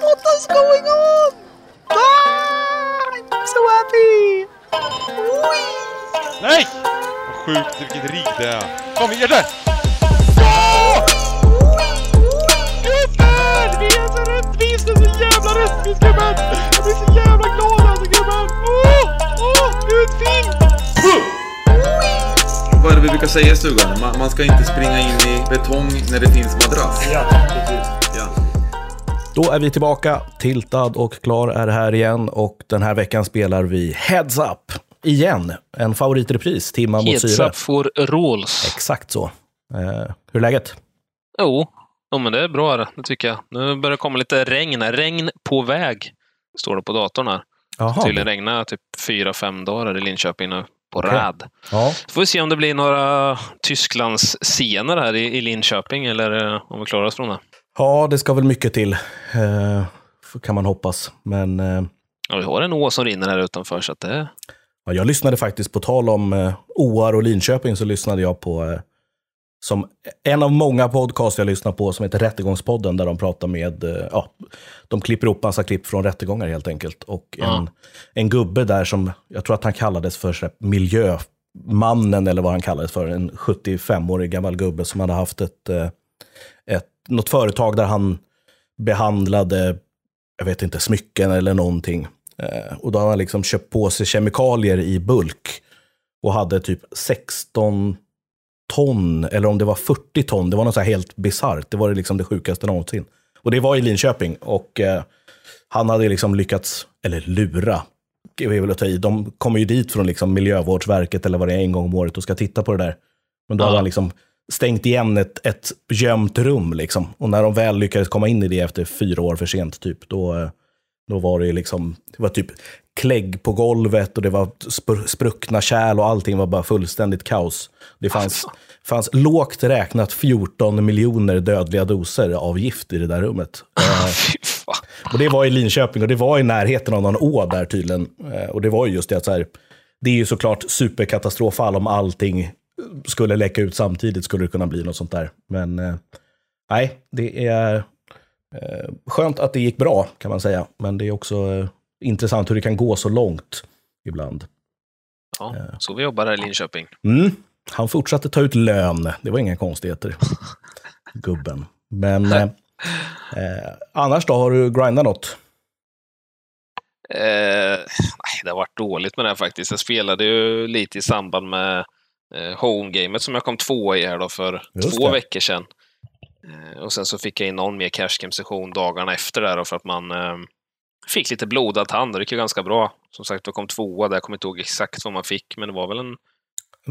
what is going on? Ah, I'm so happy! Nej! Vad sjukt vilket rigg det är. Kom, gör det! Gubben! Vi är så rättvisa, så jävla rättvis gubben! Jag blir så jävla glad alltså gubben! Åh! Åh! Utfin! Vad är det vi brukar säga i stugan? Man, man ska inte springa in i betong när det finns madrass. Ja, precis. Då är vi tillbaka. Tiltad och klar är här igen och den här veckan spelar vi Heads Up. Igen. En favoritrepris, Timma mot Heads Syre. up for rules. Exakt så. Eh, hur är läget? Jo, jo, men det är bra det, tycker jag. Nu börjar det komma lite regn. Regn på väg, står det på datorn här. Jaha. Tydligen regnar typ fyra, fem dagar i Linköping nu på Okej. räd. Ja. Så får vi se om det blir några Tysklands scener här i, i Linköping eller eh, om vi klarar oss från det. Ja, det ska väl mycket till. Eh, kan man hoppas. Men eh, Ja, vi har en å som rinner här utanför så att det... ja, jag lyssnade faktiskt, på tal om eh, OR och Linköping, så lyssnade jag på eh, som en av många podcast jag lyssnar på som heter Rättegångspodden, där de pratar med, eh, ja, de klipper upp massa klipp från rättegångar helt enkelt. Och en, en gubbe där som, jag tror att han kallades för här miljömannen, eller vad han kallades för, en 75-årig gammal gubbe som hade haft ett, eh, ett, något företag där han behandlade, jag vet inte, smycken eller någonting. Eh, och då hade han liksom köpt på sig kemikalier i bulk och hade typ 16 ton, eller om det var 40 ton. Det var något så helt bisarrt. Det var liksom det sjukaste någonsin. Och det var i Linköping. Och eh, han hade liksom lyckats, eller lura, det är väl att ta i. De kommer ju dit från liksom Miljövårdsverket eller vad det är en gång om året och ska titta på det där. Men då Ja. hade han liksom stängt igen ett, ett gömt rum. Liksom. Och när de väl lyckades komma in i det efter fyra år för sent, typ, då, eh, då var det liksom, det var typ klägg på golvet och det var spr- spruckna kärl och allting var bara fullständigt kaos. Det fanns, fanns lågt räknat 14 miljoner dödliga doser av gift i det där rummet. Eh, Fy fan. och det var i Linköping och det var i närheten av någon å där tydligen. Eh, Och det var ju just det att så här, det är ju såklart superkatastrofall om allting skulle läcka ut samtidigt skulle det kunna bli något sånt där. Men eh, nej, det är eh, skönt att det gick bra kan man säga. Men det är också eh, intressant hur det kan gå så långt ibland. Ja, så vi jobbar här i Linköping. Mm. Han fortsatte ta ut lön. Det var inga konstigheter. Gubben. Men eh, eh, annars då, har du grindat något? Eh, det har varit dåligt med det här faktiskt. Jag spelade ju lite i samband med eh, homegamet som jag kom tvåa i här då för Just två det. veckor sedan. Eh, och sen så fick jag in någon mer cashgame-session dagarna efter där då för att man eh, fick lite blodad tand och det gick ju ganska bra. Som sagt, jag kom tvåa där. Jag kommer inte ihåg exakt vad man fick, men det var väl en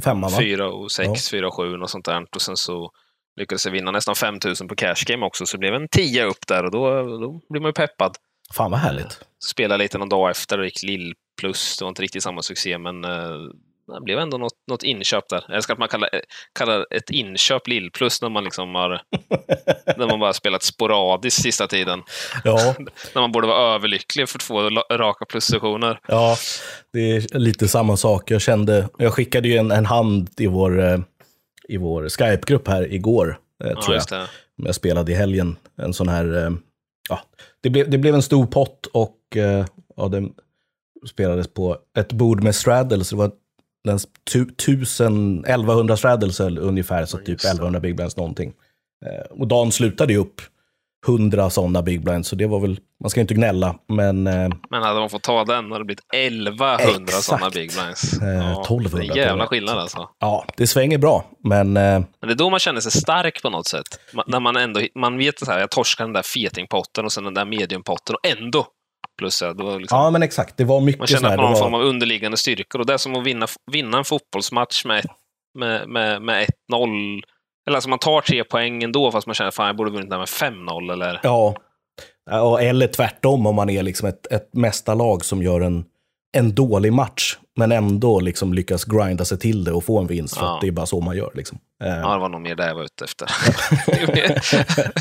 femma va? fyra och sex, fyra och sju och sånt där. Och sen så lyckades jag vinna nästan 5000 på cashgame också, så det blev en 10 upp där och då, då blir man ju peppad. Fan vad härligt. Spelade lite någon dag efter och gick lill plus. Det var inte riktigt samma succé, men eh, det blev ändå något, något inköp där. Jag älskar att man kallar, eh, kallar ett inköp lill plus när man liksom har när man bara spelat sporadiskt sista tiden. Ja, När man borde vara överlycklig för två raka plussessioner. ja, det är lite samma sak. Jag kände, jag skickade ju en, en hand i vår, eh, i vår Skype-grupp här igår, eh, Ja, tror jag. det. Jag spelade i helgen en sån här, ja, det blev, det blev en stor pott och ja, den spelades på ett bord med straddles. Det var den tu, 1000, 1100 straddles eller ungefär, så typ just det. 1100 big blinds någonting. Eh, och dagen slutade ju upp 100 sådana big blinds, så det var väl, man ska ju inte gnälla, men eh, Men hade man fått ta den hade det blivit 1100 Exakt. sådana big blinds. Eh, 1200 det är en jävla skillnad alltså. ja, det svänger bra. Men eh, Men det är då man känner sig stark på något sätt. Man, när man ändå, man vet så här, jag torskar den där fetingpotten och sen den där mediumpotten och ändå plussar jag. Då liksom, ja, men exakt, det var mycket man här, att man har det någon var- form av underliggande styrkor. Och det är som att vinna, vinna en fotbollsmatch med, med, med, med 1-0. Eller alltså man tar tre poäng ändå, fast man känner att jag borde vunnit den med 5-0. Eller... Ja. ja, eller tvärtom om man är liksom ett, ett mästarlag som gör en, en dålig match, men ändå liksom lyckas grinda sig till det och få en vinst, för Ja. att det är bara så man gör. Liksom. Eh, Ja, det var nog mer det jag var ute efter.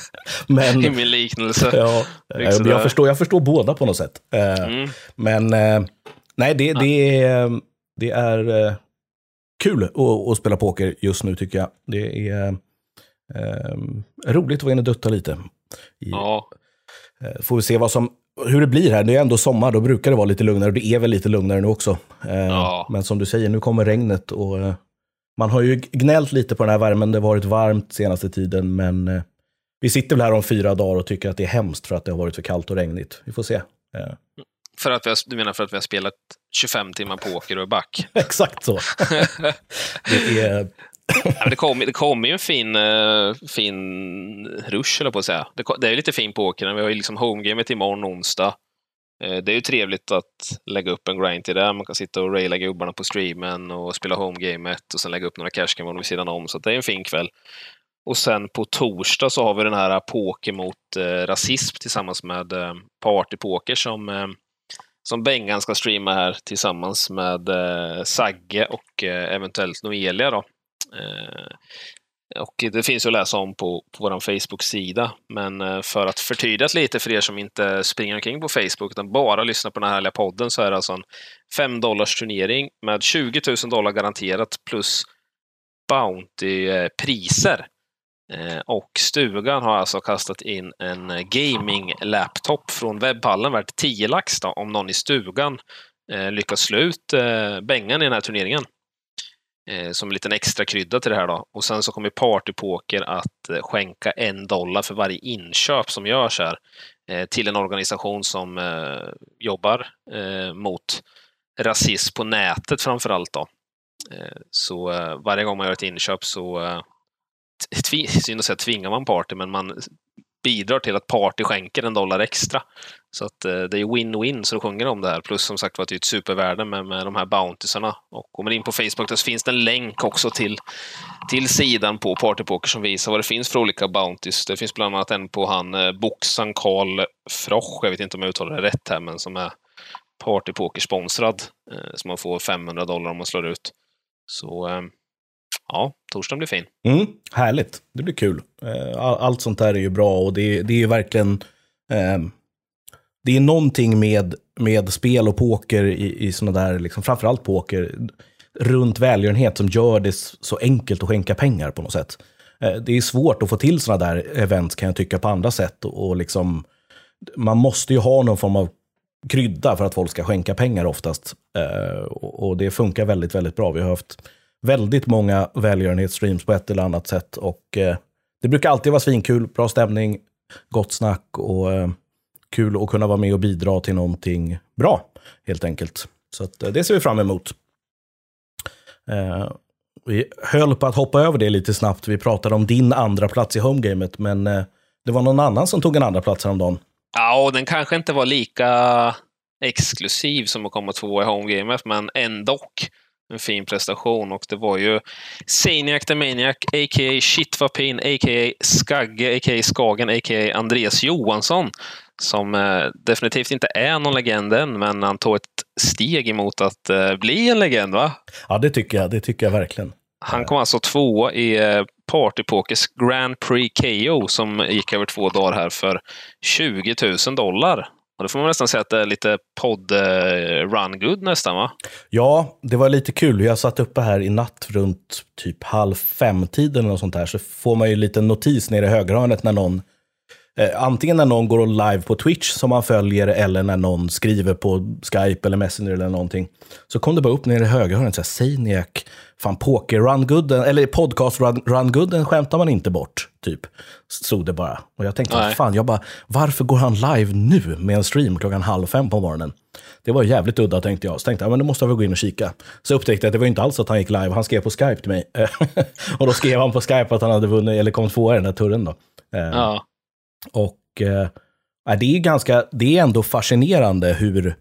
men, I min liknelse. ja, Liksom jag, förstår, jag förstår båda på något sätt. Eh, Mm. Men eh, nej, det, det är, det är eh, kul att, att spela poker just nu tycker jag. Det är eh, roligt att vara inne och dutta lite. I, Ja, Eh, får vi se vad som, hur det blir här. Det är ändå sommar, då brukar det vara lite lugnare. Det är väl lite lugnare nu också. Eh, Ja. Men som du säger, nu kommer regnet och eh, man har ju gnällt lite på den här värmen. Det har varit varmt senaste tiden, men eh, vi sitter väl här om fyra dagar och tycker att det är hemskt för att det har varit för kallt och regnigt. Vi får se. För att vi har, du menar för att vi har spelat 25 timmar poker och back? Exakt så. det är, Ja, men det kommer det kom ju en fin, eh, fin rush, eller på att säga. Det, det är lite fin poker. Vi har ju liksom homegamet imorgon onsdag. Eh, det är ju trevligt att lägga upp en grind till det. Man kan sitta och raila gubbarna på streamen och spela homegamet och sen lägga upp några cashgammon vid sidan om. Så att det är en fin kväll. Och sen på torsdag så har vi den här poker mot eh, rasism tillsammans med eh, Partypoker som, eh, som Bengan ska streama här tillsammans med eh, Sagge och eh, eventuellt Noelia. Då. Eh, och det finns ju att läsa om på, på vår Facebook-sida. Men eh, för att förtydliga lite för er som inte springer omkring på Facebook utan bara lyssnar på den här härliga podden så är det alltså en 5 dollars turnering med 20 000 dollar garanterat plus Bounty-priser. Eh, och stugan har alltså kastat in en gaming-laptop från webbhallen värt 10 lax då, om någon i stugan lyckas slå ut Bengan i den här turneringen. Eh, som en liten extra krydda till det här då. Och sen så kommer Partypoker att eh, skänka en dollar för varje inköp som görs här eh, till en organisation som eh, jobbar eh, mot rasism på nätet framför allt då. Eh, så eh, varje gång man gör ett inköp så eh, synd att säga tvingar man party, men man bidrar till att party skänker en dollar extra. Så att eh, det är win-win så sjunger om det här. Plus som sagt var att det är ett supervärde med, med de här Bountysarna. Och går man in på Facebook så finns det en länk också till, till sidan på Partypoker som visar vad det finns för olika bounties. Det finns bland annat en på han eh, boxaren Karl Frosch, jag vet inte om jag uttalar det rätt här, men som är Partypoker-sponsrad. Eh, så man får 500 dollar om man slår ut. Så eh, ja, torsdagen blir fin. Mm, härligt, det blir kul. Eh, allt sånt där är ju bra och det, det är ju verkligen... Eh, det är någonting med, med spel och poker i, i såna där, liksom, framförallt poker, runt välgörenhet som gör det så enkelt att skänka pengar på något sätt. Eh, det är svårt att få till sådana där event kan jag tycka på andra sätt. Och, och liksom, man måste ju ha någon form av krydda för att folk ska skänka pengar oftast. Eh, och, och det funkar väldigt, väldigt bra. Vi har haft väldigt många välgörenhetsstreams på ett eller annat sätt. Och eh, det brukar alltid vara svinkul, bra stämning, gott snack och eh, kul att kunna vara med och bidra till någonting bra, helt enkelt. Så att, eh, det ser vi fram emot. Eh, vi höll på att hoppa över det lite snabbt. Vi pratade om din andra plats i homegamet, men eh, det var någon annan som tog en andra plats häromdagen. Ja, och den kanske inte var lika exklusiv som att komma tvåa i homegamet, men ändå en fin prestation. Och det var ju Saniac the Maniac, a.k.a. Shitvapin, a.k.a. Skagge, a.k.a. Skagen, a.k.a. Andreas Johansson, som eh, definitivt inte är någon legend än, men han tog ett steg emot att eh, bli en legend, va? Ja, det tycker jag. Det tycker jag verkligen. Han kom alltså tvåa i eh, Partypokers Grand Prix KO som gick över två dagar här för 20 000 dollar. Och då får man nästan säga att det är lite podd-run-good eh, nästan va? Ja, det var lite kul. Jag satt uppe här i natt runt typ halv fem-tiden och sånt där Så får man ju lite notis nere i högerhörnet när någon Eh, antingen när någon går live på Twitch som man följer eller när någon skriver på Skype eller Messenger eller någonting. Så kom det bara upp nere i högerhörnet, så här, Saniac, fan poker run gooden, eller podcast run, run gooden skämtar man inte bort, typ. Stod det bara. Och jag tänkte, Nej. fan, jag bara, varför går han live nu med en stream klockan halv fem på morgonen? Det var jävligt udda tänkte jag. Så tänkte jag, men då måste jag väl gå in och kika. Så upptäckte jag att det var inte alls att han gick live, han skrev på Skype till mig. och då skrev han på Skype att han hade vunnit, eller kommit tvåa i den här turen då. Eh, Ja. Och eh, ja, det är ganska, det är ändå fascinerande hur,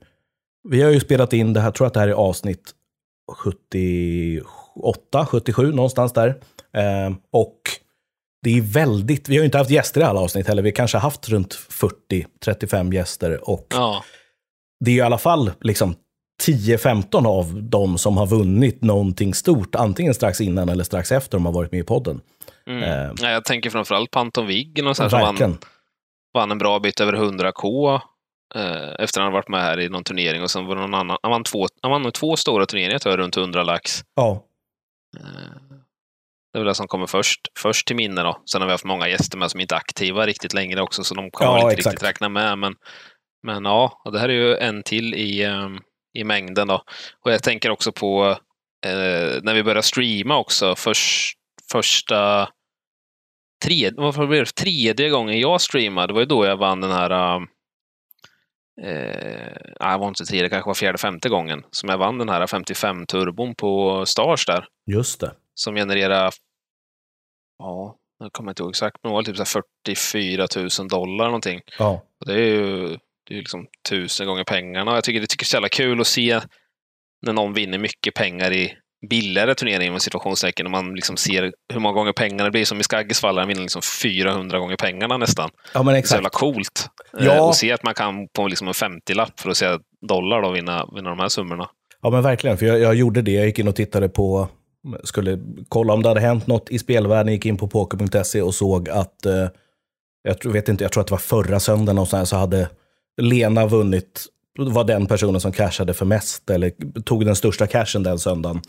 vi har ju spelat in det här, jag tror att det här är avsnitt 78, 77 någonstans där. Eh, och det är väldigt, vi har ju inte haft gäster i alla avsnitt heller, vi har kanske haft runt 40-35 gäster. Och ja. det är i alla fall liksom 10-15 av dem som har vunnit någonting stort, antingen strax innan eller strax efter de har varit med i podden. Mm. Eh, ja jag tänker framförallt på Anton Wiggen och så här, som Verkligen. Vann, en bra bit över 100k eh, efter att han varit med här i någon turnering och sen var det någon annan. Han vann två, han vann två stora turneringar tror jag, runt 100 lax. Ja, Eh, Det är väl det som kommer först, först till minne. Då. Sen har vi haft många gäster med som inte är aktiva riktigt längre också, så de kan Ja, inte exakt. riktigt räkna med. Men, men ja, det här är ju en till i, ehm, i mängden. Då. Och jag tänker också på eh, när vi börjar streama också, förs, första tredje, varför blev det tredje gången jag streamade, det var ju då jag vann den här um, eh, nej, det var inte tredje, det kanske var fjärde, femte gången som jag vann den här 55 turbon på Stars där Just det. som genererar, ja, jag kommer inte ihåg exakt, men det var typ så här 44 000 dollar någonting. Ja. Och det är ju det är liksom tusen gånger pengarna. Och jag tycker det tycker det är så jävla kul att se när någon vinner mycket pengar i billigare turneringar med situationstecken. När man liksom ser hur många gånger pengarna blir. Som i Skagges fall, han vinner liksom 400 gånger pengarna nästan. ja, men Det är så jävla exakt. coolt. Eh, Ja. Och se att man kan på liksom en 50-lapp för att se dollar då vinna, vinna de här summorna. Ja, men verkligen. För jag, jag gjorde det. Jag gick in och tittade på, skulle kolla om det hade hänt något i spelvärlden. Gick in på poker.se och såg att, eh, jag vet inte, jag tror att det var förra söndagen och så, här, så hade Lena vunnit, var den personen som cashade för mest, eller tog den största cashen den söndagen.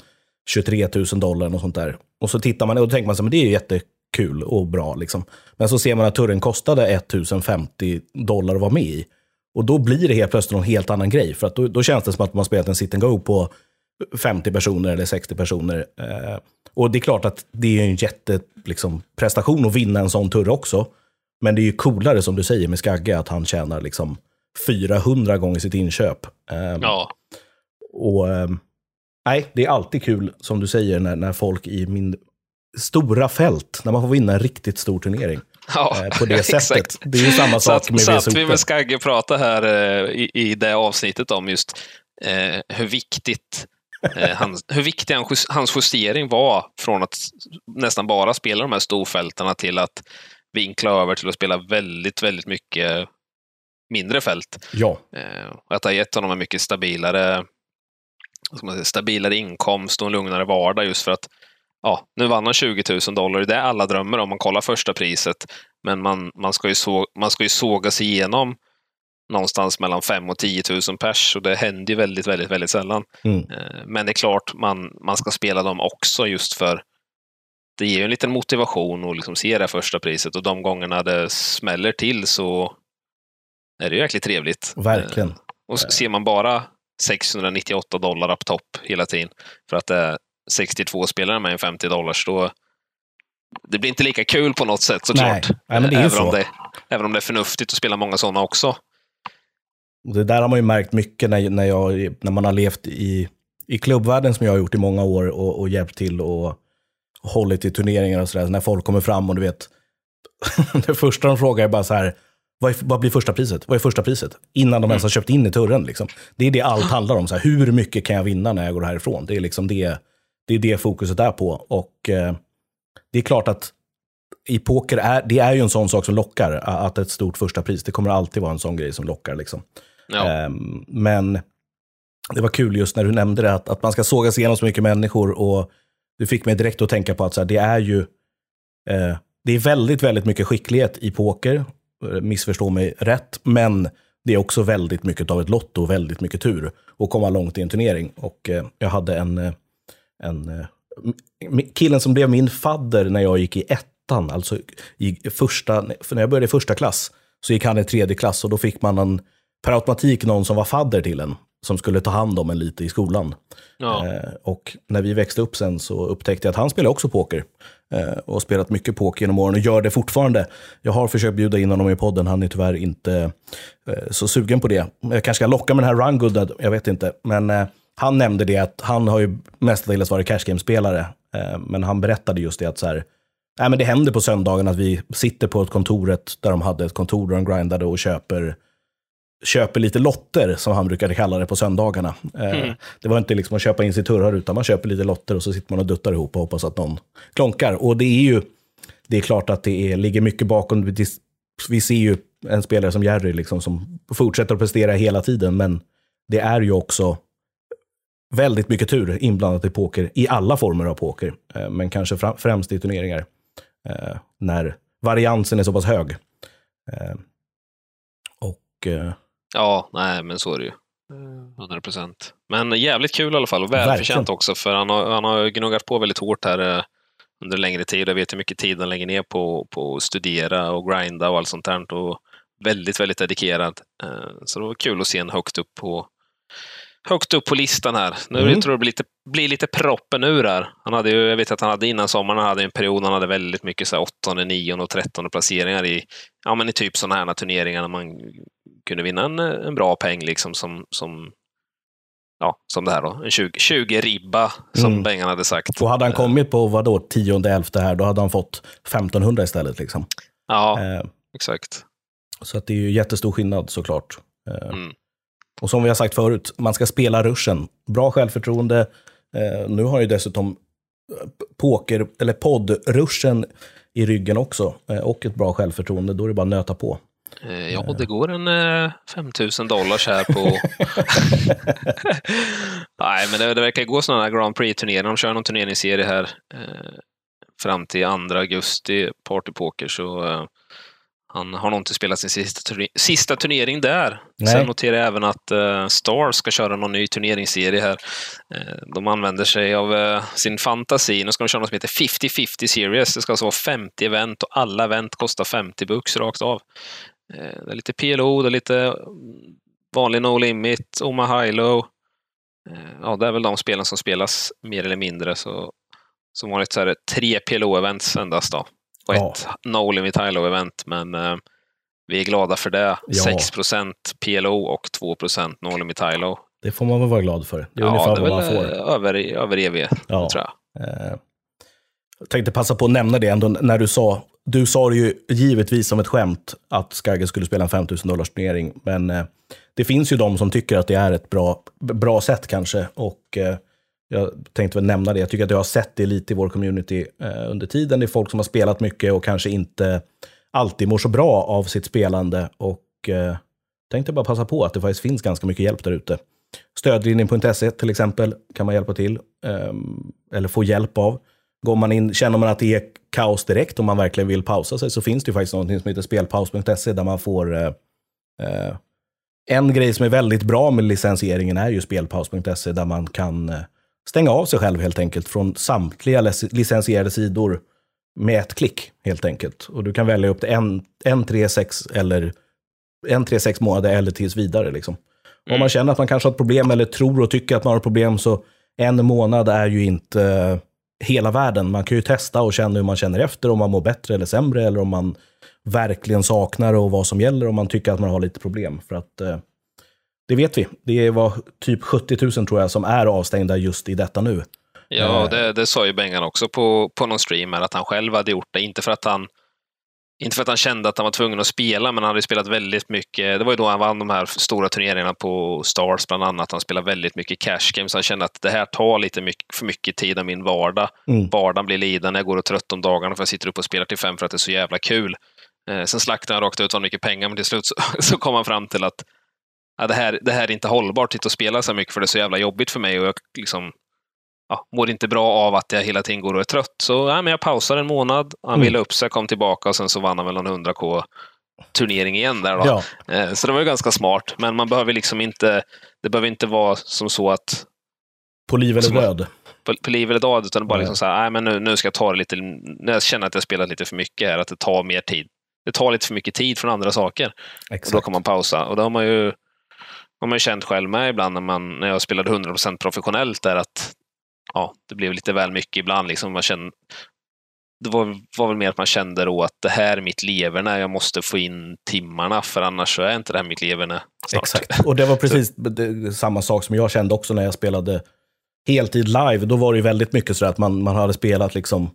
23 000 dollar och sånt där. Och så tittar man och då tänker man så men det är ju jättekul och bra liksom. Men så ser man att turen kostade 1050 dollar att vara med i. Och då blir det helt plötsligt en helt annan grej. För att då, då känns det som att man spelat en sit and go på 50 personer eller 60 personer. Eh, och det är klart att det är en jätteprestation liksom, prestation att vinna en sån tur också. Men det är ju coolare som du säger med Skagge att han tjänar liksom 400 gånger sitt inköp. Eh, Ja, och eh, nej, det är alltid kul som du säger när, när folk i min stora fält, när man får vinna en riktigt stor turnering ja eh, på det exakt. sättet. Det är ju samma sak Satt, med satt VSOP. vi med Skagge och pratade här eh, i, i det avsnittet om just eh, hur viktigt eh, han, hur viktig han, hans justering var från att nästan bara spela de här storfältarna till att vinkla över till att spela väldigt, väldigt mycket mindre fält. Ja, Eh, att det har gett honom en mycket stabilare, säga, stabilare inkomst och en lugnare vardag just för att ja, nu vann han 20 000 dollar. Det är alla drömmer om man kollar första priset. Men man, man, ska ju så, man ska ju såga sig igenom någonstans mellan 5 och 10 000 pers och det händer ju väldigt, väldigt, väldigt sällan. Mm. Eh, Men det är klart man, man ska spela dem också just för det ger ju en liten motivation att liksom se det första priset och de gångerna det smäller till så är det ju jäkligt trevligt. verkligen. Eh, Och ser man bara 698 dollar up top hela tiden för att det är 62 spelare med en 50 dollars, då det blir inte lika kul på något sätt såklart. Nej, nej, även, så. Om det, även om det är förnuftigt att spela många sådana också. Och Det där har man ju märkt mycket när, när, jag, när man har levt i, i klubbvärlden som jag har gjort i många år och, och hjälpt till och hållit i turneringar och sådär. När folk kommer fram och du vet, det första de frågar är bara så här, vad, är, vad blir första priset? Vad är första priset? Innan de ens har köpt in i turren. Liksom. Det är det allt handlar om. Så här, hur mycket kan jag vinna när jag går härifrån? Det är liksom det, det, är det fokuset är på. Och eh, det är klart att i poker är det är ju en sån sak som lockar. Att ett stort första pris, det kommer alltid vara en sån grej som lockar. Liksom. Ja, Ehm, men det var kul just när du nämnde det, att, att man ska såga sig igenom så mycket människor. Och du fick mig direkt att tänka på att så här, det är ju eh, det är väldigt, väldigt mycket skicklighet i poker. Missförstå mig rätt. Men det är också väldigt mycket av ett lotto och väldigt mycket tur att komma långt i en turnering. Och eh, jag hade en, eh, en eh, killen som blev min fadder när jag gick i ettan, alltså i första, för när jag började i första klass, så gick han i tredje klass och då fick man en, per automatik någon som var fadder till en, som skulle ta hand om en lite i skolan. ja. Eh, och när vi växte upp sen så upptäckte jag att han spelar också poker. Eh, och har spelat mycket poker genom åren och gör det fortfarande. Jag har försökt bjuda in honom i podden, han är tyvärr inte eh, så sugen på det. Jag kanske ska locka med den här Rungood, jag vet inte. Men eh, han nämnde det att han har ju mestadels varit cash game-spelare. Men han berättade just det att så här, nej, men det händer på söndagen att vi sitter på ett kontoret där de hade ett kontor där de grindade och köper köper lite lotter, som han brukade kalla det på söndagarna. Eh, Det var inte liksom att köpa in sig turrar, utan man köper lite lotter och så sitter man och duttar ihop och hoppas att någon klonkar. Och det är ju, det är klart att det är, ligger mycket bakom. Vi- ser ju en spelare som Jerry liksom, som fortsätter att prestera hela tiden, men det är ju också väldigt mycket tur inblandat i poker, i alla former av poker, eh, men kanske främst i turneringar, eh, när variansen är så pass hög. Och ja, nej, men så är det ju. 100 procent. Men jävligt kul i alla fall och välförtjänt också för han har, han har gnuggat på väldigt hårt här. eh, under längre tid. Jag vet hur mycket tid han lägger ner på, på att studera och grinda och allt sånt där. Och väldigt, väldigt dedikerad. Eh, så det var kul att se en högt upp på, högt upp på listan här. Nu Mm. tror jag det blir lite, blir lite proppen ur här. Han hade ju, jag vet att han hade innan sommaren hade en period han hade väldigt mycket så här, åttonde, nionde och trettonde placeringar i, ja, men i typ sådana här turneringar när man kunde vinna en, en bra peng liksom som, som Ja, som det här då. En 20, 20 ribba, som Mm. Bengan hade sagt. Och hade han kommit på vadå, tionde, elfte här, då hade han fått 1500 istället. Liksom. Ja, Eh, exakt. så att det är ju jättestor skillnad såklart. Eh, Mm. Och som vi har sagt förut, man ska spela ruschen. Bra självförtroende. Eh, nu har ju dessutom eh, poker, eller poddruschen i ryggen också. Eh, och ett bra självförtroende. Då är det bara att nöta på. Eh, Ja, det går en eh, 5000 dollars här på... Nej, men det, det verkar gå sådana här Grand Prix-turneringar. De kör någon turneringsserie här eh, fram till 2 augusti, Party Poker, så eh, han har nog inte spelat sin sista, turne- sista turnering där. Nej. Sen noterar jag även att eh, Stars ska köra någon ny turneringsserie här. Eh, de använder sig av eh, sin fantasi. Nu ska de köra något som heter 50-50 Series. Det ska alltså vara 50 event och alla event kostar 50 bucks rakt av. Eh, Det är lite PLO, det är lite mm, vanlig No Limit, Oma High Low. Eh, Ja, det är väl de spelen som spelas mer eller mindre. Så, som vanligt så är det tre PLO-events endast då. Och Ja. ett No Limit High Low-event. Men eh, vi är glada för det. Ja. 6 PLO och 2 No Limit High Low. Det får man väl vara glad för. Det är Ja, ungefär det är vad man får. eh, över, över EV, Ja. tror jag. Eh, Jag tänkte passa på att nämna det ändå när du sa, du sa det ju givetvis som ett skämt att Skagge skulle spela en 5000 dollars turnering, men eh, det finns ju de som tycker att det är ett bra, bra sätt kanske. Och eh, jag tänkte väl nämna det, jag tycker att jag har sett det lite i vår community eh, under tiden. Det är folk som har spelat mycket och kanske inte alltid mår så bra av sitt spelande. Och tänkte bara passa på att det faktiskt finns ganska mycket hjälp där ute. Stödlinjen.se till exempel kan man hjälpa till, ehm, eller få hjälp av. Går man in, känner man att det är kaos direkt och man verkligen vill pausa sig så finns det ju faktiskt något som heter spelpaus.se där man får eh, eh, en grej som är väldigt bra med licensieringen är ju spelpaus.se där man kan eh, stänga av sig själv helt enkelt från samtliga lic- licensierade sidor med ett klick helt enkelt. Och du kan välja upp till en, en 3, 6 eller en 3, 6 månader eller tills vidare. Liksom. Om man känner att man kanske har ett problem eller tror och tycker att man har ett problem så en månad är ju inte hela världen. Man kan ju testa och känna hur man känner efter, om man mår bättre eller sämre eller om man verkligen saknar och vad som gäller om man tycker att man har lite problem. För att eh, det vet vi. Det var typ 70 000 tror jag som är avstängda just i detta nu. Ja, Eh. det, det sa ju Bengan också på, på någon stream att han själv hade gjort det. Inte för att han inte för att han kände att han var tvungen att spela, men han hade spelat väldigt mycket. Det var ju då han vann de här stora turneringarna på Stars bland annat. Han spelade väldigt mycket cash games. Han kände att det här tar lite mycket, för mycket tid av min vardag. Mm. Vardagen blir lidande. Jag går och trött om dagarna för jag sitter upp och spelar till fem för att det är så jävla kul. Eh, sen slaktade han rakt ut vad mycket pengar, men till slut så, så kom han fram till att ja, det, här, det här är inte hållbart att sitta och spela så mycket för det är så jävla jobbigt för mig och jag liksom ja, mår inte bra av att jag hela tiden går och är trött. Så ja, men jag pausar en månad, han Mm. ville upp sig, kom tillbaka och sen så vann han väl någon 100k turnering igen där då. Ja, Eh, Så det var ju ganska smart, men man behöver liksom inte, det behöver inte vara som så att på liv eller död. på, på liv eller död, utan bara Nej. liksom så här, nej, men nu, nu ska jag ta det lite, när jag känner att jag spelat lite för mycket här, att det tar mer tid. Det tar lite för mycket tid från andra saker. Och då Exakt. kan man pausa. Och det har man ju, har man ju känt själv med ibland när, man, när jag spelade 100% professionellt, där att ja, det blev lite väl mycket ibland. Liksom man kände, det var, var väl mer att man kände då att det här är mitt leverne, jag måste få in timmarna, för annars så är inte det här mitt leverne. Exakt. Och det var precis det- samma sak som jag kände också när jag spelade heltid live. Då var det väldigt mycket så att man, man hade spelat liksom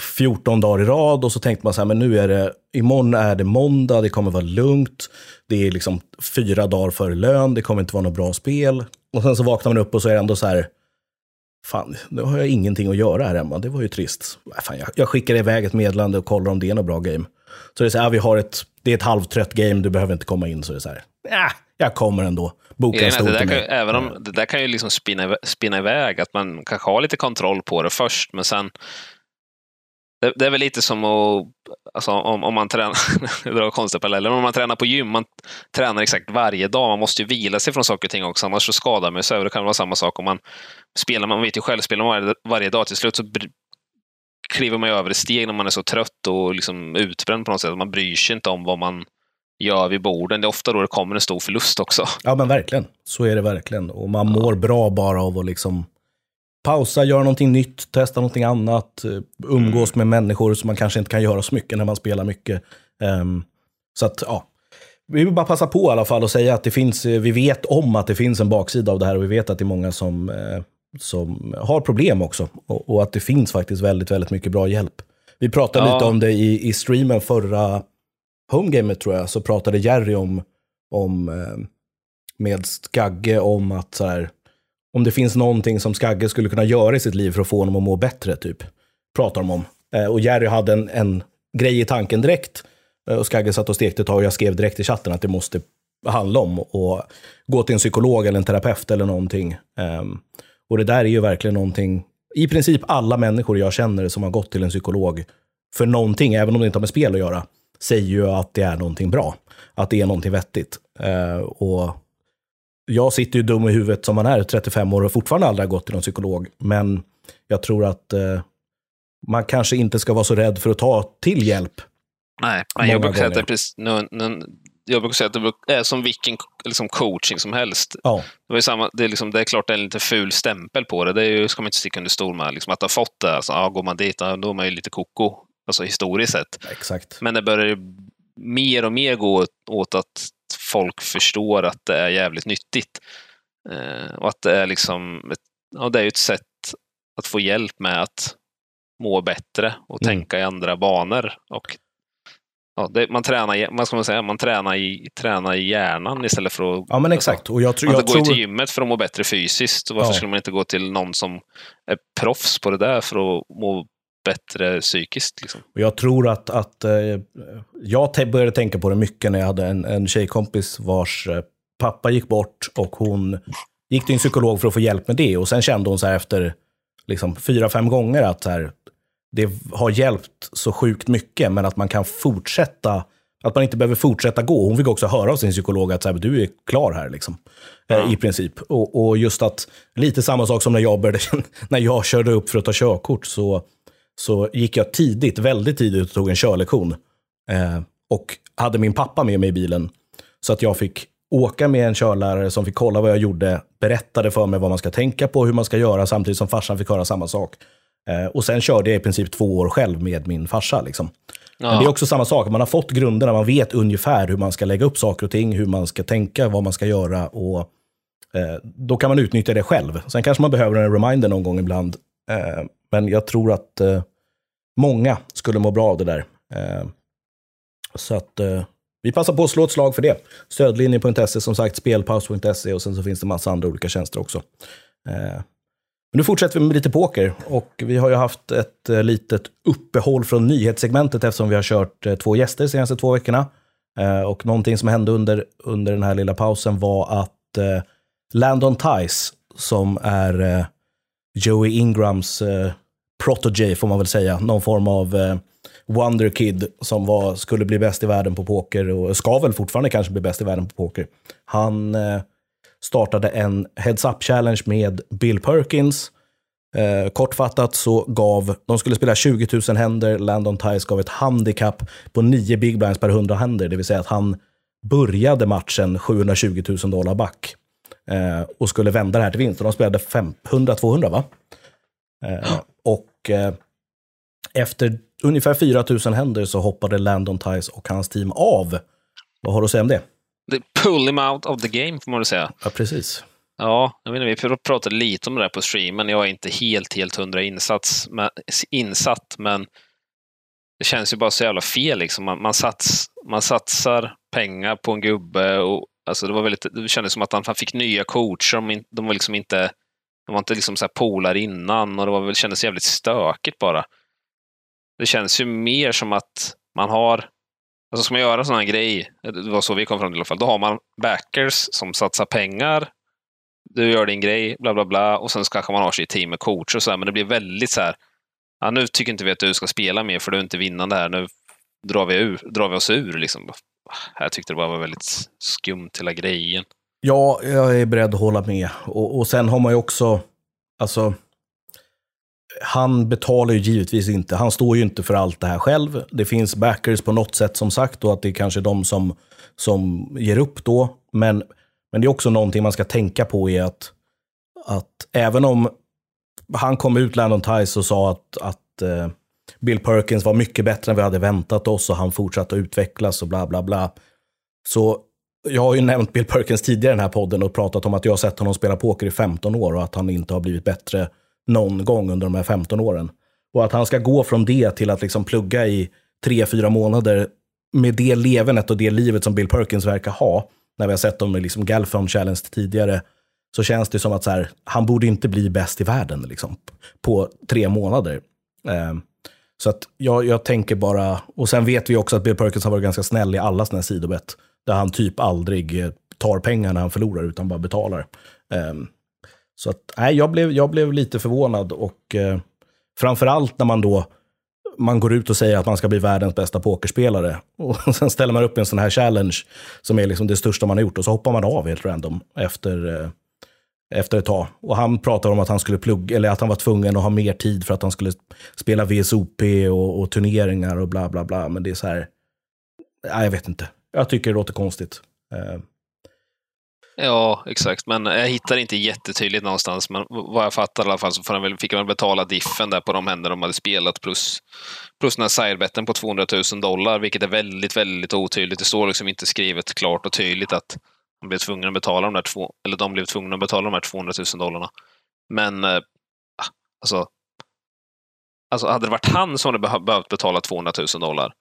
14 dagar i rad och så tänkte man så här, men nu är det, imorgon är det måndag, det kommer vara lugnt. Det är liksom fyra dagar före lön, det kommer inte vara något bra spel. Och sen så vaknar man upp och så är det ändå så här, fan, nu har jag ingenting att göra här hemma. Det var ju trist. Fan, jag, jag skickar iväg ett meddelande och kollar om det är något bra game. Så det är så här, vi har ett, det är ett halvtrött game, du behöver inte komma in. Så det är så här, äh, jag kommer ändå. Boka en stol till mig. även om, det där kan ju liksom spinna, spinna iväg, att man kanske har lite kontroll på det först, men sen det, det är väl lite som att, alltså, om, om man tränar, det drar konstiga paralleller, om man tränar på gym, man tränar exakt varje dag, man måste ju vila sig från saker och ting också, annars så skadar man sig. Det kan vara samma sak om man spelar, man vet ju själv, spelar man varje, varje dag, till slut så kliver man ju över ett steg när man är så trött och liksom utbränd på något sätt. Man bryr sig inte om vad man gör vid borden. Det är ofta då det kommer en stor förlust också. Ja, men verkligen. Så är det verkligen. Och man mår bra bara av att liksom pausa, göra någonting nytt, testa någonting annat, eh, umgås med människor som man kanske inte kan göra så mycket när man spelar mycket. Ehm, så att, ja. Vi vill bara passa på i alla fall och säga att det finns, eh, vi vet om att det finns en baksida av det här och vi vet att det är många som, eh, som har problem också. Och, och att det finns faktiskt väldigt, väldigt mycket bra hjälp. Vi pratade Ja. lite om det i, i streamen förra homegamet tror jag, så pratade Jerry om, om med Skagge om att så här, om det finns någonting som Skagge skulle kunna göra i sitt liv för att få honom att må bättre, typ. Pratar de om. Eh, och Jerry hade en, en grej i tanken direkt. Eh, och Skagge satt och stekte ett tag och jag skrev direkt i chatten att det måste handla om att gå till en psykolog eller en terapeut eller någonting. Ehm, och det där är ju verkligen någonting, i princip alla människor jag känner som har gått till en psykolog för någonting, även om det inte har med spel att göra, säger ju att det är någonting bra. Att det är någonting vettigt. Eh, och jag sitter ju dum i huvudet som man är, 35 år och fortfarande aldrig har gått till någon psykolog. Men jag tror att eh, man kanske inte ska vara så rädd för att ta till hjälp. Nej, Många jag brukar säga att det är precis, nu, nu, jag brukar säga att det är som vilken liksom, coaching som helst. Ja, Det, var samma, det, är liksom, det är klart det är en lite ful stämpel på det. Det är ju, ska man inte sticka under stol med. Liksom, att ha fått det, alltså, ja, går man dit, då är man ju lite koko. Alltså historiskt sett. exakt. Men det börjar ju mer och mer gå åt att folk förstår att det är jävligt nyttigt. Eh, och att det är liksom, ett, ja, det är ett sätt att få hjälp med att må bättre och Mm. tänka i andra banor. Och, ja, det, man tränar, vad ska man säga, man tränar i, tränar i hjärnan istället för att Ja, men exakt. Och jag, tror- man jag ju till tror... gymmet för att må bättre fysiskt. Varför Ja. skulle man inte gå till någon som är proffs på det där för att må bättre psykiskt? Liksom? Och jag tror att, att eh, jag började tänka på det mycket när jag hade en, en tjejkompis vars eh, pappa gick bort och hon gick till en psykolog för att få hjälp med det. Och sen kände hon så här efter liksom, fyra, fem gånger att så här, det har hjälpt så sjukt mycket, men att man kan fortsätta, att man inte behöver fortsätta gå. Hon fick också höra av sin psykolog att så här, du är klar här, liksom. Eh, i princip. Och, och just att, lite samma sak som när jag, började, när jag körde upp för att ta körkort, så, så gick jag tidigt, väldigt tidigt och tog en körlektion. Eh, och hade min pappa med mig i bilen. Så att jag fick åka med en körlärare som fick kolla vad jag gjorde, berättade för mig vad man ska tänka på, hur man ska göra, samtidigt som farsan fick höra samma sak. Eh, och sen körde jag i princip två år själv med min farsa. Liksom. Men det är också samma sak, man har fått grunderna, man vet ungefär hur man ska lägga upp saker och ting, hur man ska tänka, vad man ska göra. Och eh, Då kan man utnyttja det själv. Sen kanske man behöver en reminder någon gång ibland. Eh, men jag tror att eh, många skulle må bra av det där. Eh, så att eh, vi passar på att slå ett slag för det. Stödlinjen.se, som sagt, spelpaus.se och sen så finns det massa andra olika tjänster också. Eh, men nu fortsätter vi med lite poker och vi har ju haft ett eh, litet uppehåll från nyhetssegmentet eftersom vi har kört eh, två gäster de senaste två veckorna. Eh, och någonting som hände under, under den här lilla pausen var att eh, Landon Tice, som är eh, Joey Ingrams eh, protege får man väl säga, någon form av eh, wonderkid som var, skulle bli bäst i världen på poker och ska väl fortfarande kanske bli bäst i världen på poker. Han eh, startade en Heads Up Challenge med Bill Perkins. Eh, kortfattat så gav, de skulle spela 20 000 händer, Landon Tice gav ett handikapp på 9 big blinds per 100 händer, det vill säga att han började matchen 720 000 dollar back eh, och skulle vända det här till vinst. De spelade 100-200 va? Eh, och eh, efter ungefär 4 000 händer så hoppade Landon Tice och hans team av. Vad har du att säga om det? Det pull him out of the game, får man väl säga. Ja, precis. Ja, jag menar, vi pr- pratade lite om det där på streamen. Jag är inte helt, helt hundra insats, men, insatt, men det känns ju bara så jävla fel. Liksom. Man, man, sats, man satsar pengar på en gubbe och alltså, det, var väldigt, det kändes som att han, han fick nya coacher. De, de var liksom inte, de var inte liksom så här polare innan och det var väl, kändes jävligt stökigt bara. Det känns ju mer som att man har Alltså ska man göra en sån här grej, det var så vi kom fram till i alla fall, då har man backers som satsar pengar du gör din grej, bla bla bla, och sen kanske man har sitt team med coacher. och så här, men det blir väldigt så här, ja, nu tycker inte vi att du ska spela mer för du är inte vinnande här, nu drar vi, ur, drar vi oss ur liksom. Jag tyckte det bara var väldigt skumt hela grejen. Ja, jag är beredd att hålla med. Och, och sen har man ju också, alltså, han betalar ju givetvis inte. Han står ju inte för allt det här själv. Det finns backers på något sätt som sagt och att det är kanske är de som, som ger upp då. Men, men det är också någonting man ska tänka på är att, att även om han kom ut, Landon Tice, och sa att, att eh, Bill Perkins var mycket bättre än vi hade väntat oss och han fortsatte att utvecklas och bla bla bla. Så jag har ju nämnt Bill Perkins tidigare i den här podden och pratat om att jag har sett honom spela poker i 15 år och att han inte har blivit bättre någon gång under de här 15 åren. Och att han ska gå från det till att liksom plugga i tre, fyra månader med det levenet och det livet som Bill Perkins verkar ha, när vi har sett dem med liksom Galfon Challenge tidigare, så känns det som att så här, han borde inte bli bäst i världen liksom, på tre månader. Eh, så att jag, jag tänker bara, och sen vet vi också att Bill Perkins har varit ganska snäll i alla sina sidobett, där han typ aldrig eh, tar pengar när han förlorar, utan bara betalar. Um, så att, nej, jag blev, jag blev lite förvånad och eh, framförallt när man då man går ut och säger att man ska bli världens bästa pokerspelare. Och sen ställer man upp en sån här challenge som är liksom det största man har gjort och så hoppar man av helt random efter, eh, efter ett tag. Och han pratade om att han skulle plugga, eller att han var tvungen att ha mer tid för att han skulle spela VSOP och, och turneringar och bla bla bla. Men det är så här, nej, jag vet inte. Jag tycker det låter konstigt. Uh. Ja, exakt. Men jag hittar inte jättetydligt någonstans. Men vad jag fattar i alla fall så får han väl, fick han väl betala diffen där på de händer de hade spelat plus, plus den här sidebetten på 200 000 dollar, vilket är väldigt, väldigt otydligt. Det står liksom inte skrivet klart och tydligt att han blev tvungen att betala de där två, eller de blev tvungna att betala de här 200 000 dollarna. Men, eh, alltså, alltså hade det varit han som hade behövt betala 200 000 dollar,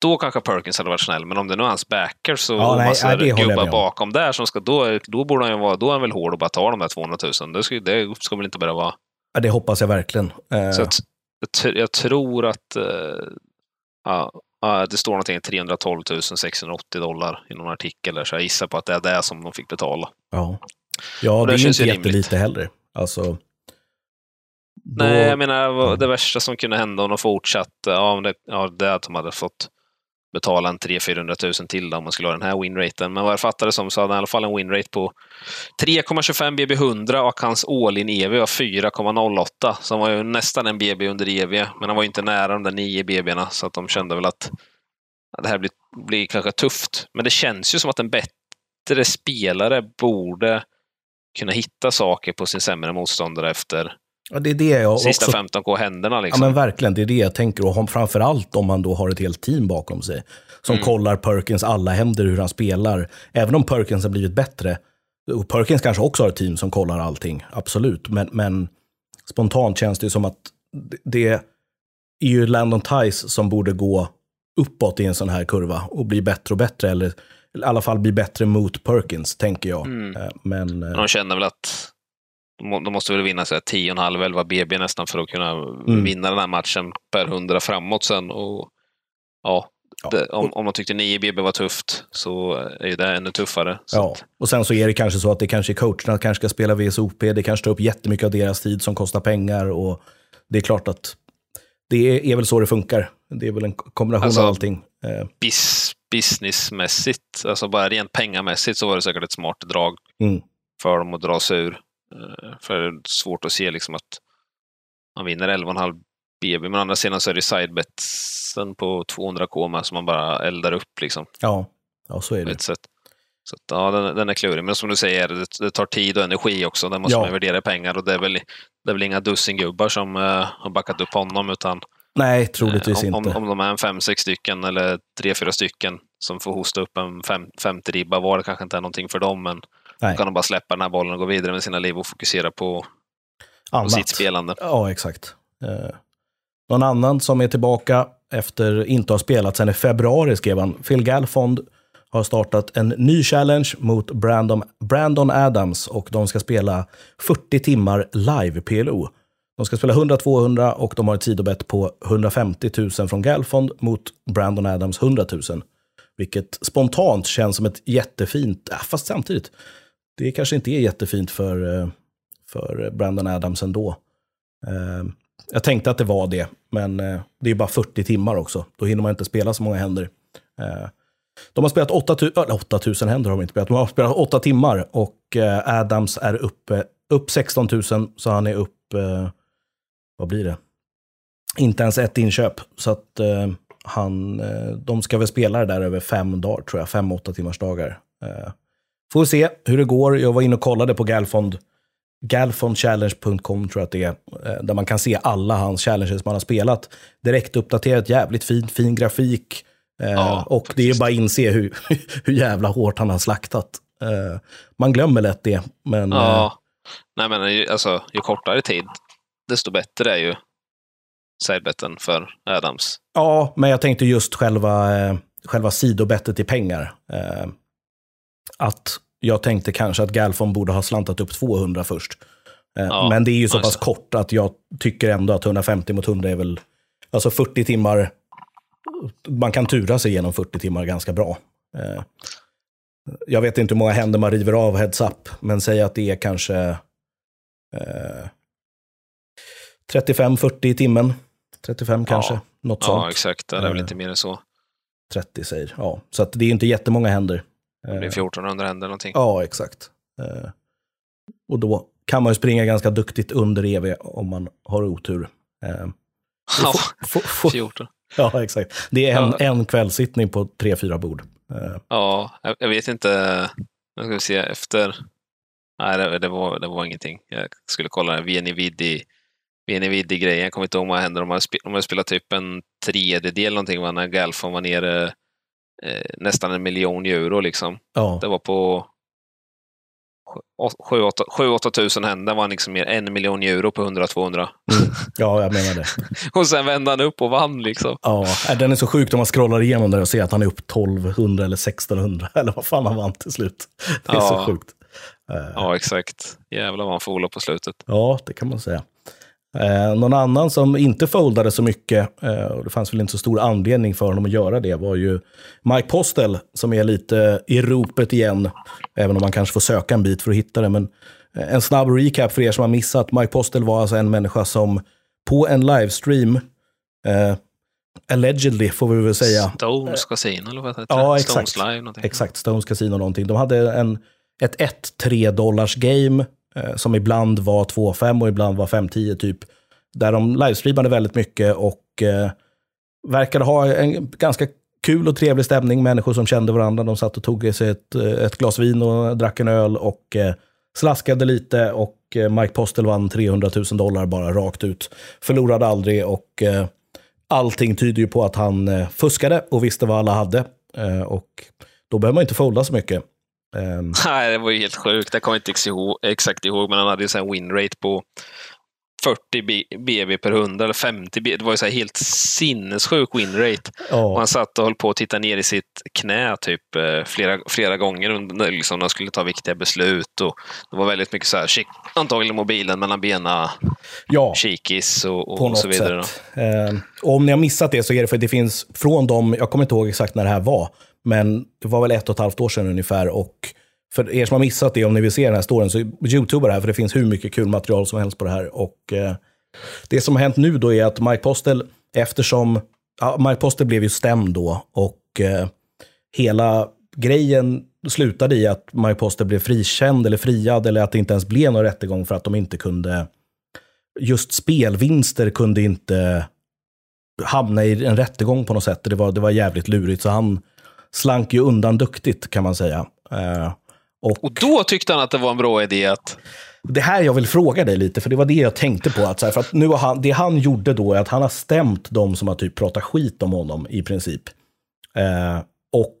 då kanske Perkins hade varit snäll, men om det nu är hans backers och Ja, nej, massor nej, jag med gubbar om. bakom där som ska, då, då borde han ju vara, då är han väl hård och bara ta de där 200 000. Det ska, det ska väl inte behöva vara. ja, det hoppas jag verkligen. Eh, Så att, jag, tr- jag tror att eh, ja, det står någonting 312 680 dollar i någon artikel där, så jag gissar på att det är det som de fick betala. ja, ja det det är känns inte ju rimligt. jättelite heller. Alltså, då- Nej, jag menar det värsta som kunde hända om de fortsatte, ja, det, ja, det är att de hade fått betala en 300 000 till då, om man skulle ha den här winraten. Men vad jag fattade som så hade han i alla fall en winrate på 3,25 BB100 och hans all-in EV var 4,08. Så han var ju nästan en BB under EV, men han var ju inte nära de där 9 BB'na så att de kände väl att det här blir, blir kanske tufft. Men det känns ju som att en bättre spelare borde kunna hitta saker på sin sämre motståndare efter ja, det är det jag sista också 15K händerna. Ja Liksom. men verkligen, det är det jag tänker. Och framförallt om man då har ett helt team bakom sig. Som Mm. kollar Perkins alla händer, hur han spelar. Även om Perkins har blivit bättre. Och Perkins kanske också har ett team som kollar allting, absolut. Men, men spontant känns det som att det är ju Landon Tice som borde gå uppåt i en sån här kurva och bli bättre och bättre. Eller i alla fall bli bättre mot Perkins, tänker jag. Mm. Eh, Men eh, De känner väl att de må- de måste väl vinna så här 10,5-11 BB nästan för att kunna Mm. vinna den här matchen per 100 framåt sen. Och, ja, Ja. Det, om, om de tyckte 9 BB var tufft så är det ännu tuffare. Ja, att, och sen så är det kanske så att det kanske är coacherna kanske ska spela VSOP, det kanske tar upp jättemycket av deras tid som kostar pengar och det är klart att det är, är väl så det funkar. Det är väl en kombination Alltså- av allting. Eh, bis, businessmässigt, alltså bara rent pengamässigt så var det säkert ett smart drag Mm. för dem att dra sig ur. Eh, För det är svårt att se liksom att man vinner 11,5 BB, men å andra sidan så är det sidebetsen på 200K med som man bara eldar upp liksom. ja, ja, så är det. Så att, ja, den, den är klurig. Men som du säger, det, det tar tid och energi också. Där måste Ja. man värdera pengar och det är väl, det är väl inga dussingubbar som eh, har backat upp honom utan Nej, troligtvis eh, om, inte. om, om de är en fem, sex stycken eller tre, fyra stycken som får hosta upp en fem, 50 ribba var det kanske inte är någonting för dem men Nej. då kan de bara släppa den här bollen och gå vidare med sina liv och fokusera på, på sitt spelande. Ja, exakt. Eh, någon annan som är tillbaka efter inte ha spelat sedan i februari skrev han. Phil Galfond har startat en ny challenge mot Brandon, Brandon Adams och de ska spela 40 timmar live PLO. De ska spela 100-200 och de har ett sidobett på 150 000 från Galfond mot Brandon Adams 100 000. Vilket spontant känns som ett jättefint, äh, fast samtidigt, det kanske inte är jättefint för, eh, för Brandon Adams ändå. Eh, jag tänkte att det var det, men eh, det är bara 40 timmar också. Då hinner man inte spela så många händer. De har spelat 8000, 8000 händer har de inte spelat, de har spelat 8 timmar och Adams är uppe, upp 16 000, så han är upp, vad blir det? Inte ens ett inköp. Så att han, de ska väl spela det där över fem dagar, tror jag. Fem, åtta timmars dagar. Får vi se hur det går. Jag var inne och kollade på Galfond. Galfondchallenge.com tror jag att det är. eh, Där man kan se alla hans challenges man har spelat. Direkt uppdaterat, jävligt fin, fin grafik. Eh, Ja, och det är bara att inse hur, hur jävla hårt han har slaktat. Eh, Man glömmer lätt det, men Ja. Nej, men alltså, ju kortare tid, desto bättre är ju sidebetten för Adams. Ja, men jag tänkte just själva, själva sidobettet i pengar. Att jag tänkte kanske att Galfon borde ha slantat upp 200 först. Eh, Ja, men det är ju så pass alltså. kort att jag tycker ändå att 150 mot 100 är väl, alltså 40 timmar, man kan tura sig igenom 40 timmar ganska bra. Eh, jag vet inte hur många händer man river av heads up, men säg att det är kanske eh, 35-40 i timmen. 35 kanske, Ja. något Ja, sånt. exakt. Det är väl Eh. inte mer än så. 30 säger. Ja, så det är inte jättemånga händer. Det Eh, 1400 händer någonting. Ja, exakt. Eh, och då kan man ju springa ganska duktigt under EV om man har otur. Eh, Ja, få- få- 14. ja, exakt. Det är en, Ja. en kvällssittning på tre, fyra bord. Eh, Ja, jag, vet inte. Nu ska vi se efter. Nej, det, det, var, det var ingenting. Jag skulle kolla Vienividi. Vienividi-grejen. Jag kommer inte ihåg vad hände. De har, spe, de har spelat typ en tredjedel någonting när Galfon var nere eh, nästan en miljon euro liksom. ja, Det var på 7-8 tusen händer var han liksom mer en miljon euro på 100-200. ja, jag menar det. Och sen vände han upp och vann liksom. Ja, äh, den är så sjuk om man scrollar igenom där och ser att han är upp 1200 eller 1600 eller vad fan han vann till slut. Det är Ja. så sjukt. Eh, Ja, exakt. Jävlar vad han förlorade på slutet. Ja, det kan man säga. Eh, någon annan som inte foldade så mycket, eh, och det fanns väl inte så stor anledning för honom att göra det, var ju Mike Postel, som är lite i ropet igen, även om man kanske får söka en bit för att hitta det. Men eh, en snabb recap för er som har missat. Mike Postel var alltså en människa som på en livestream, eh, allegedly får vi väl säga, Stones Casino eller vad heter det? Ja, Stones exakt. Live någonting. Exakt, Stones Casino någonting. De hade en, ett 1-3 dollars game Eh, som ibland var 2-5 och ibland var 5-10 typ. Där de livestreamade väldigt mycket och eh, verkade ha en ganska kul och trevlig stämning. Människor som kände varandra. De satt och tog sig ett, eh, ett glas vin och drack en öl och eh, slaskade lite. Och eh, Mike Postel vann 300 000 dollar bara rakt ut. Förlorade aldrig och eh, allting tyder ju på att han eh, fuskade och visste vad alla hade. Eh, och då behöver man inte folda så mycket. Ehm, Nej, det var ju helt sjukt. Jag kommer inte exakt ihåg, men han hade ju här winrate på 40 B- BB per 100 eller 50 BB. Det var ju så här helt sinnessjuk winrate. Och ja, han satt och höll på att titta ner i sitt knä typ eh, flera, flera gånger under, liksom, när han skulle ta viktiga beslut. Och det var väldigt mycket så här, kik, antagligen mobilen mellan benen, ja kikis och, och, och så vidare. Ehm, och om ni har missat det så är det för att det finns från dem, jag kommer inte ihåg exakt när det här var, men det var väl ett och ett halvt år sedan ungefär. Och för er som har missat det, om ni vill se den här storyn, så youtuba det här, för det finns hur mycket kul material som helst på det här. Och eh, det som har hänt nu då är att Mike Postel, eftersom, ja, Mike Postel blev ju stämd då, och eh, hela grejen slutade i att Mike Postel blev frikänd eller friad, eller att det inte ens blev någon rättegång för att de inte kunde just spelvinster kunde inte hamna i en rättegång på något sätt. Det var, det var jävligt lurigt, så han slank ju undan duktigt kan man säga. Eh, och Och då tyckte han att det var en bra idé att det här jag vill fråga dig lite, för det var det jag tänkte på. Att så här, för att nu han, det han gjorde då är att han har stämt de som har typ pratat skit om honom i princip. Eh, och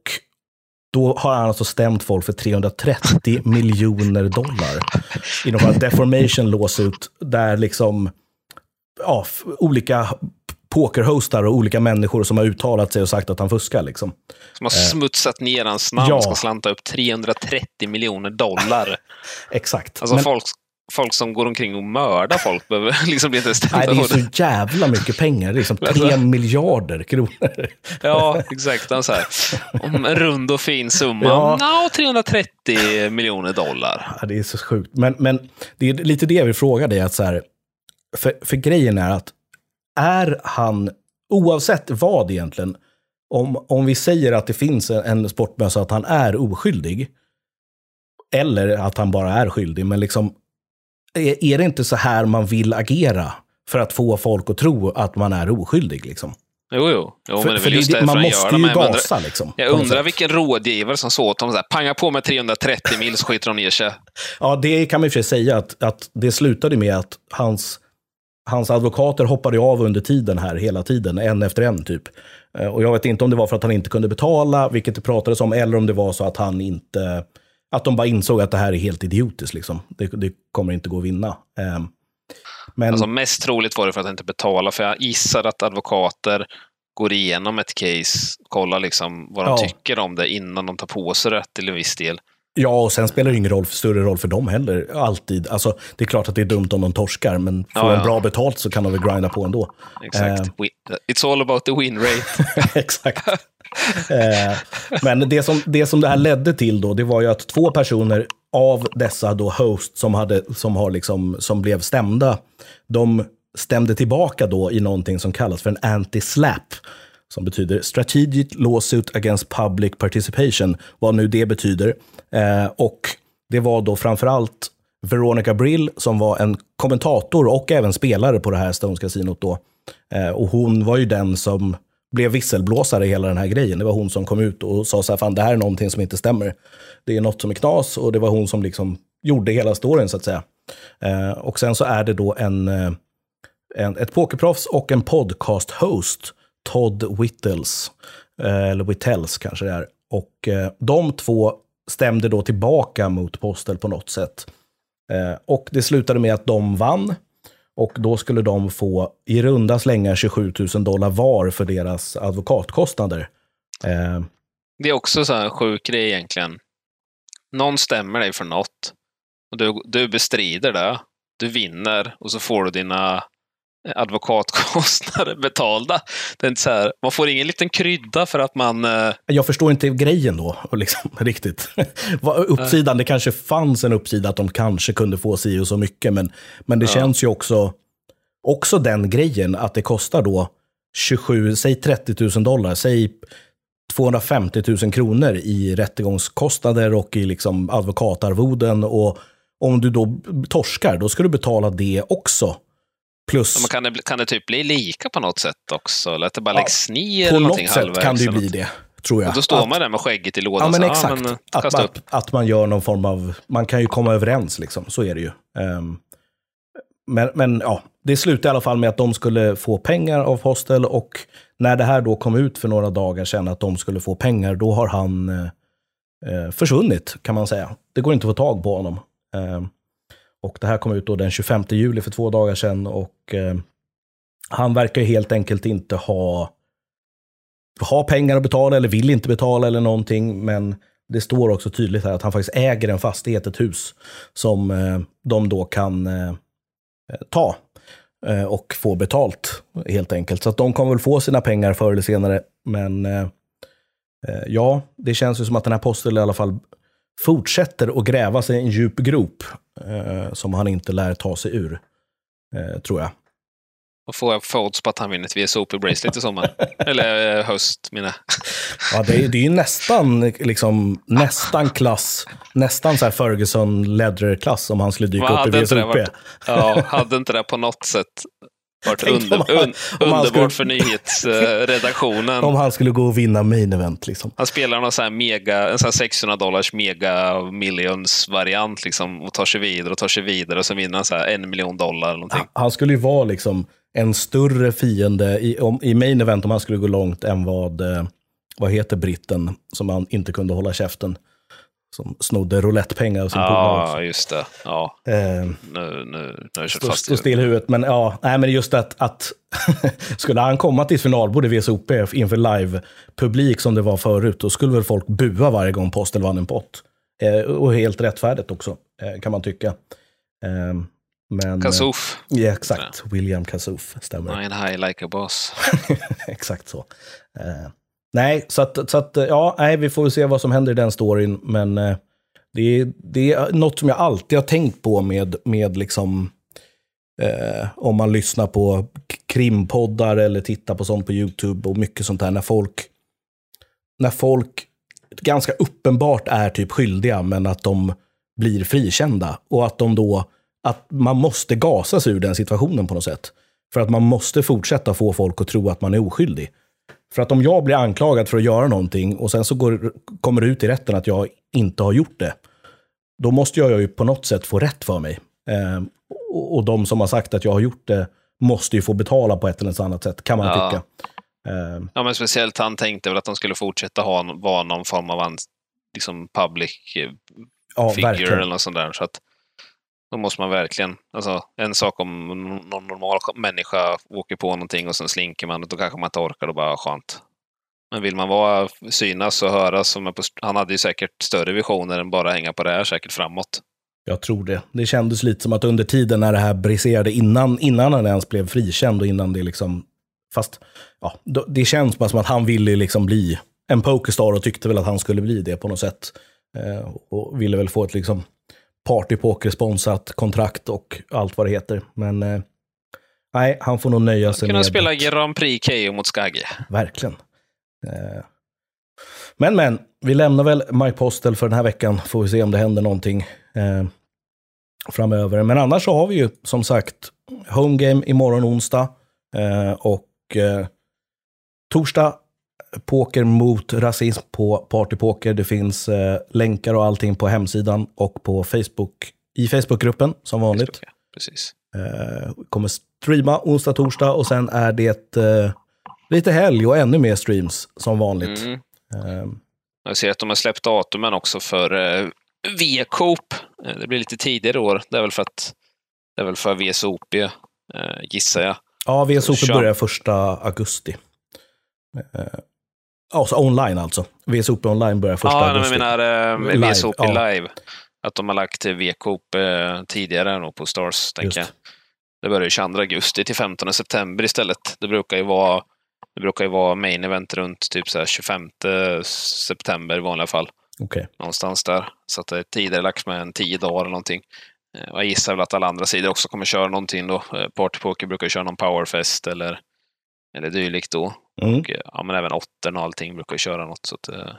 då har han alltså stämt folk för 330 miljoner dollar. I form av deformation lawsuit, där liksom ja, olika pokerhostar och olika människor som har uttalat sig och sagt att han fuskar. Liksom. som har smutsat ner hans namn ja. ska slanta upp 330 miljoner dollar. Exakt. Alltså Men- folk, folk som går omkring och mördar folk behöver liksom bli inte Nej, det är så jävla mycket pengar. Liksom tre miljarder kronor. Ja, exakt. Så här, om en rund och fin summa. Ja. Ja. 330 miljoner dollar. Ja, det är så sjukt. Men, men det är lite det jag vill fråga dig. Att så här, för, för grejen är att är han, oavsett vad egentligen, om, om vi säger att det finns en, en sportmössa att han är oskyldig, eller att han bara är skyldig, men liksom, är, är det inte så här man vill agera? för att få folk att tro att man är oskyldig. Liksom. Jo, jo. jo För, men det är just det, man måste ju jag undrar, gasa. Liksom, jag undrar vilken rådgivare som sa åt dem så här, panga på med 330 mil så skiter de ner sig. Ja, det kan man i och för sig säga att, att det slutade med att hans, hans advokater hoppade av under tiden här hela tiden, en efter en typ. Eh, Och jag vet inte om det var för att han inte kunde betala, vilket det pratades om, eller om det var så att han inte, att de bara insåg att det här är helt idiotiskt liksom. Det, det kommer inte gå att vinna. Eh, Men Alltså, mest troligt var det för att inte betala, för jag gissar att advokater går igenom ett case, kollar liksom vad de Ja. tycker om det innan de tar på sig det till en viss del. Ja, och sen spelar det ingen roll, större roll för dem heller, alltid. Alltså, det är klart att det är dumt om de torskar, men får Ja, ja. de bra betalt så kan de väl grinda på ändå. Exakt. Eh. It's all about the win rate. Exakt. Eh, men det som, det som det här ledde till då, det var ju att två personer av dessa då host som, hade, som, har liksom, som blev stämda, de stämde tillbaka då i någonting som kallas för en anti-slap. Som betyder strategic lawsuit against public participation, vad nu det betyder. Eh, och det var då framförallt Veronica Brill som var en kommentator och även spelare på det här Stones Casinot då. Eh, och hon var ju den som blev visselblåsare i hela den här grejen. Det var hon som kom ut och sa så här, fan det här är någonting som inte stämmer. Det är något som är knas och det var hon som liksom gjorde hela storyn så att säga. Eh, och sen så är det då en, eh, en, ett pokerproffs och en podcast-host, Todd Whittles, eh, eller Whittels kanske det är. Och eh, de två stämde då tillbaka mot Postel på något sätt. Eh, och det slutade med att de vann. Och då skulle de få i runda slängar 27 000 dollar var för deras advokatkostnader. Eh, Det är också så här sjuk grej egentligen. Någon stämmer dig för något och du, du bestrider det. Du vinner och så får du dina advokatkostnader betalda. Det är inte så här, man får ingen liten krydda för att man... eh, jag förstår inte grejen då, liksom, riktigt. Uppsidan, det kanske fanns en uppsida att de kanske kunde få si och så mycket, men, men det Ja. känns ju också, också den grejen att det kostar då 27, säg 30 000 dollar, säg 250 000 kronor i rättegångskostnader och i liksom advokatarvoden. Och om du då torskar, då ska du betala det också. Plus, Men kan, det, kan det typ bli lika på något sätt också? Eller att det bara Ja, läggs ner på något sätt kan det ju bli det, tror jag. Och då står Att- man där med skägget i lådan. Ja, men så, exakt. men, eh, att, man, att man gör någon form av... Man kan ju komma överens, liksom. så är det ju. Ehm, men, men ja, det slutade i alla fall med att de skulle få pengar av Postel och när det här då kom ut för några dagar sedan att de skulle få pengar, då har han eh, eh, försvunnit kan man säga. Det går inte att få tag på honom. Ehm, och det här kom ut då den 25 juli för två dagar sedan och eh, han verkar helt enkelt inte ha ha pengar att betala eller vill inte betala eller någonting. Men det står också tydligt här att han faktiskt äger en fastighet, ett hus, som eh, de då kan eh, ta eh, och få betalt helt enkelt. Så att de kommer väl få sina pengar förr eller senare. Men eh, eh ja, det känns ju som att den här posten i alla fall fortsätter att gräva sig i en djup grop eh, som han inte lär ta sig ur, eh, tror jag. Vad får jag för odds på att han vinner ett VSOP-bracelet i sommar? Eller eh, höst, menar. Ja, det är, det är ju nästan, liksom, nästan klass, nästan så här Ferguson Ledger-klass om han skulle dyka Vad upp i VSOP. varit? Ja, hade inte det på något sätt under, om han- un, om han underbart skulle- för nyhetsredaktionen? Om han skulle gå och vinna main event. Liksom. Han spelar någon sån här mega, en sån här 600 dollars mega millions variant liksom och tar sig vidare och tar sig vidare och så vinner han så en miljon dollar eller någonting. Han skulle ju vara liksom en större fiende i, om, i main event om han skulle gå långt än vad, eh, vad heter britten som han inte kunde hålla käften. Som snodde roulettepengar av sin Ja, just det. Ja, Eh, nu, nu, nu har jag kört Stå, fast stå still i huvudet. Men ja, nej, men just att, att skulle han komma till ett finalbord i VSOP inför live-publik som det var förut, då skulle väl folk bua varje gång Postel vann en pott. Eh, och helt rättfärdigt också, eh, kan man tycka. Eh, men, Kasuf. Eh, ja, exakt. William Kasuf, stämmer. Nine high like a boss. exakt så. Nej, så att, så att ja, nej, vi får väl se vad som händer i den storyn. Men eh, det, är, det är något som jag alltid har tänkt på med, med liksom, eh, om man lyssnar på krimpoddar eller tittar på sånt på YouTube och mycket sånt där. När folk, när folk ganska uppenbart är typ skyldiga, men att de blir frikända. Och att de då, att man måste gasa sig ur den situationen på något sätt. För att man måste fortsätta få folk att tro att man är oskyldig. För att om jag blir anklagad för att göra någonting och sen så går, kommer det ut i rätten att jag inte har gjort det, då måste jag ju på något sätt få rätt för mig. Eh, och, och de som har sagt att jag har gjort det måste ju få betala på ett eller annat sätt, kan man Ja. tycka. Eh, Ja, men speciellt han tänkte väl att de skulle fortsätta ha, vara någon form av ans- liksom public eh, ja, figure verkligen. eller något sånt där. Så att då måste man verkligen, alltså en sak om någon normal människa åker på någonting och sen slinker man, då kanske man inte orkar och bara skönt. Men vill man vara synas och höras, som på, han hade ju säkert större visioner än bara hänga på det här säkert framåt. Jag tror det. Det kändes lite som att under tiden när det här briserade, innan, innan han ens blev frikänd och innan det liksom... Fast ja, det känns bara som att han ville liksom bli en pokerstar och tyckte väl att han skulle bli det på något sätt. Eh, och ville väl få ett liksom partypoker-sponsrat kontrakt och allt vad det heter. Men eh, nej, han får nog nöja sig Kunna med... spela Grand Prix KO mot Skagge. Verkligen. Eh, Men, men, vi lämnar väl Mike Postel för den här veckan. Får vi se om det händer någonting eh, framöver. Men annars så har vi ju som sagt Home Game imorgon onsdag. Eh, och eh, torsdag poker mot rasism på Partypoker. Det finns eh, länkar och allting på hemsidan och på Facebook, i Facebookgruppen som vanligt. Precis. Eh, kommer streama onsdag, torsdag och sen är det eh, lite helg och ännu mer streams som vanligt. Mm. Eh, Jag ser att de har släppt datumen också för eh, V-Coop. Eh, Det blir lite tidigare år. Det är väl för att det är väl för VSOP, eh, gissar jag. ja, VSOP börjar första augusti. Alltså online alltså. VSOP online börjar första Ja, augusti. jag menar eh, Live, VSOP ja. live. Att de har lagt V-Coop eh, tidigare nog på Stars, tänker jag. Det börjar ju 22 augusti till 15 september istället. Det brukar ju vara, det brukar ju vara main event runt typ så här 25 september i vanliga fall. Okej. någonstans där. Så att det är tidigare lagt med en tio dagar eller någonting. Eh, Jag gissar väl att alla andra sidor också kommer köra någonting då. Eh, Partypoker brukar ju köra någon powerfest eller, eller dylikt då. Mm. Och, eh, ja, men även åttern och allting brukar köra något. Så att, eh,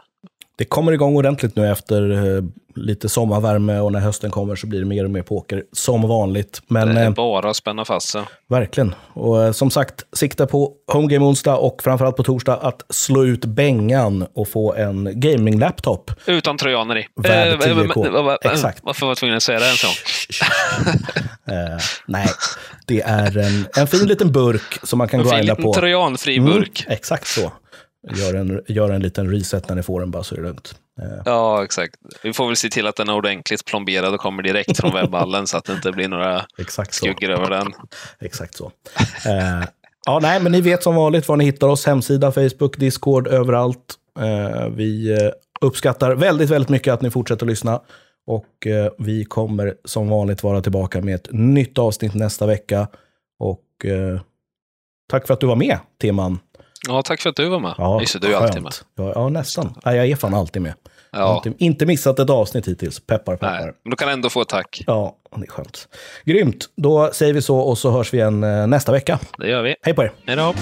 Det kommer igång ordentligt nu efter eh, lite sommarvärme och när hösten kommer så blir det mer och mer poker som vanligt. Men det är eh, bara att spänna fast sig. Verkligen. Och eh, som sagt, sikta på Home Game onsdag och framförallt på torsdag att slå ut bängan och få en gaming-laptop. Utan trojaner i. Värd Eh, 10K. vad- vad- vad- Exakt. Varför var jag tvungen att säga det en? Eh, nej, det är en, en fin liten burk som man kan En fin grinda liten på. trojanfri burk. Mm, exakt så. Gör en, gör en liten reset när ni får den bara så är det lugnt. Eh, Ja, exakt. Vi får väl se till att den är ordentligt plomberad och kommer direkt från webbhallen så att det inte blir några exakt skuggor över den. Exakt så. Eh, ja, nej, men ni vet som vanligt var ni hittar oss. Hemsida, Facebook, Discord, överallt. Eh, vi uppskattar väldigt, väldigt mycket att ni fortsätter att lyssna. Och eh, vi kommer som vanligt vara tillbaka med ett nytt avsnitt nästa vecka. Och tack för att du var med, Timman. Ja, tack för att du var med. Ja, Just det, du är alltid med. Ja, ja, nästan. Nej, jag är fan alltid med. Ja, Inte, inte missat ett avsnitt hittills. Peppar, peppar. nej. Men du kan ändå få ett tack. Ja, det är skönt. Grymt. Då säger vi så och så hörs vi igen eh, nästa vecka. Det gör vi. Hej på er! Hej då!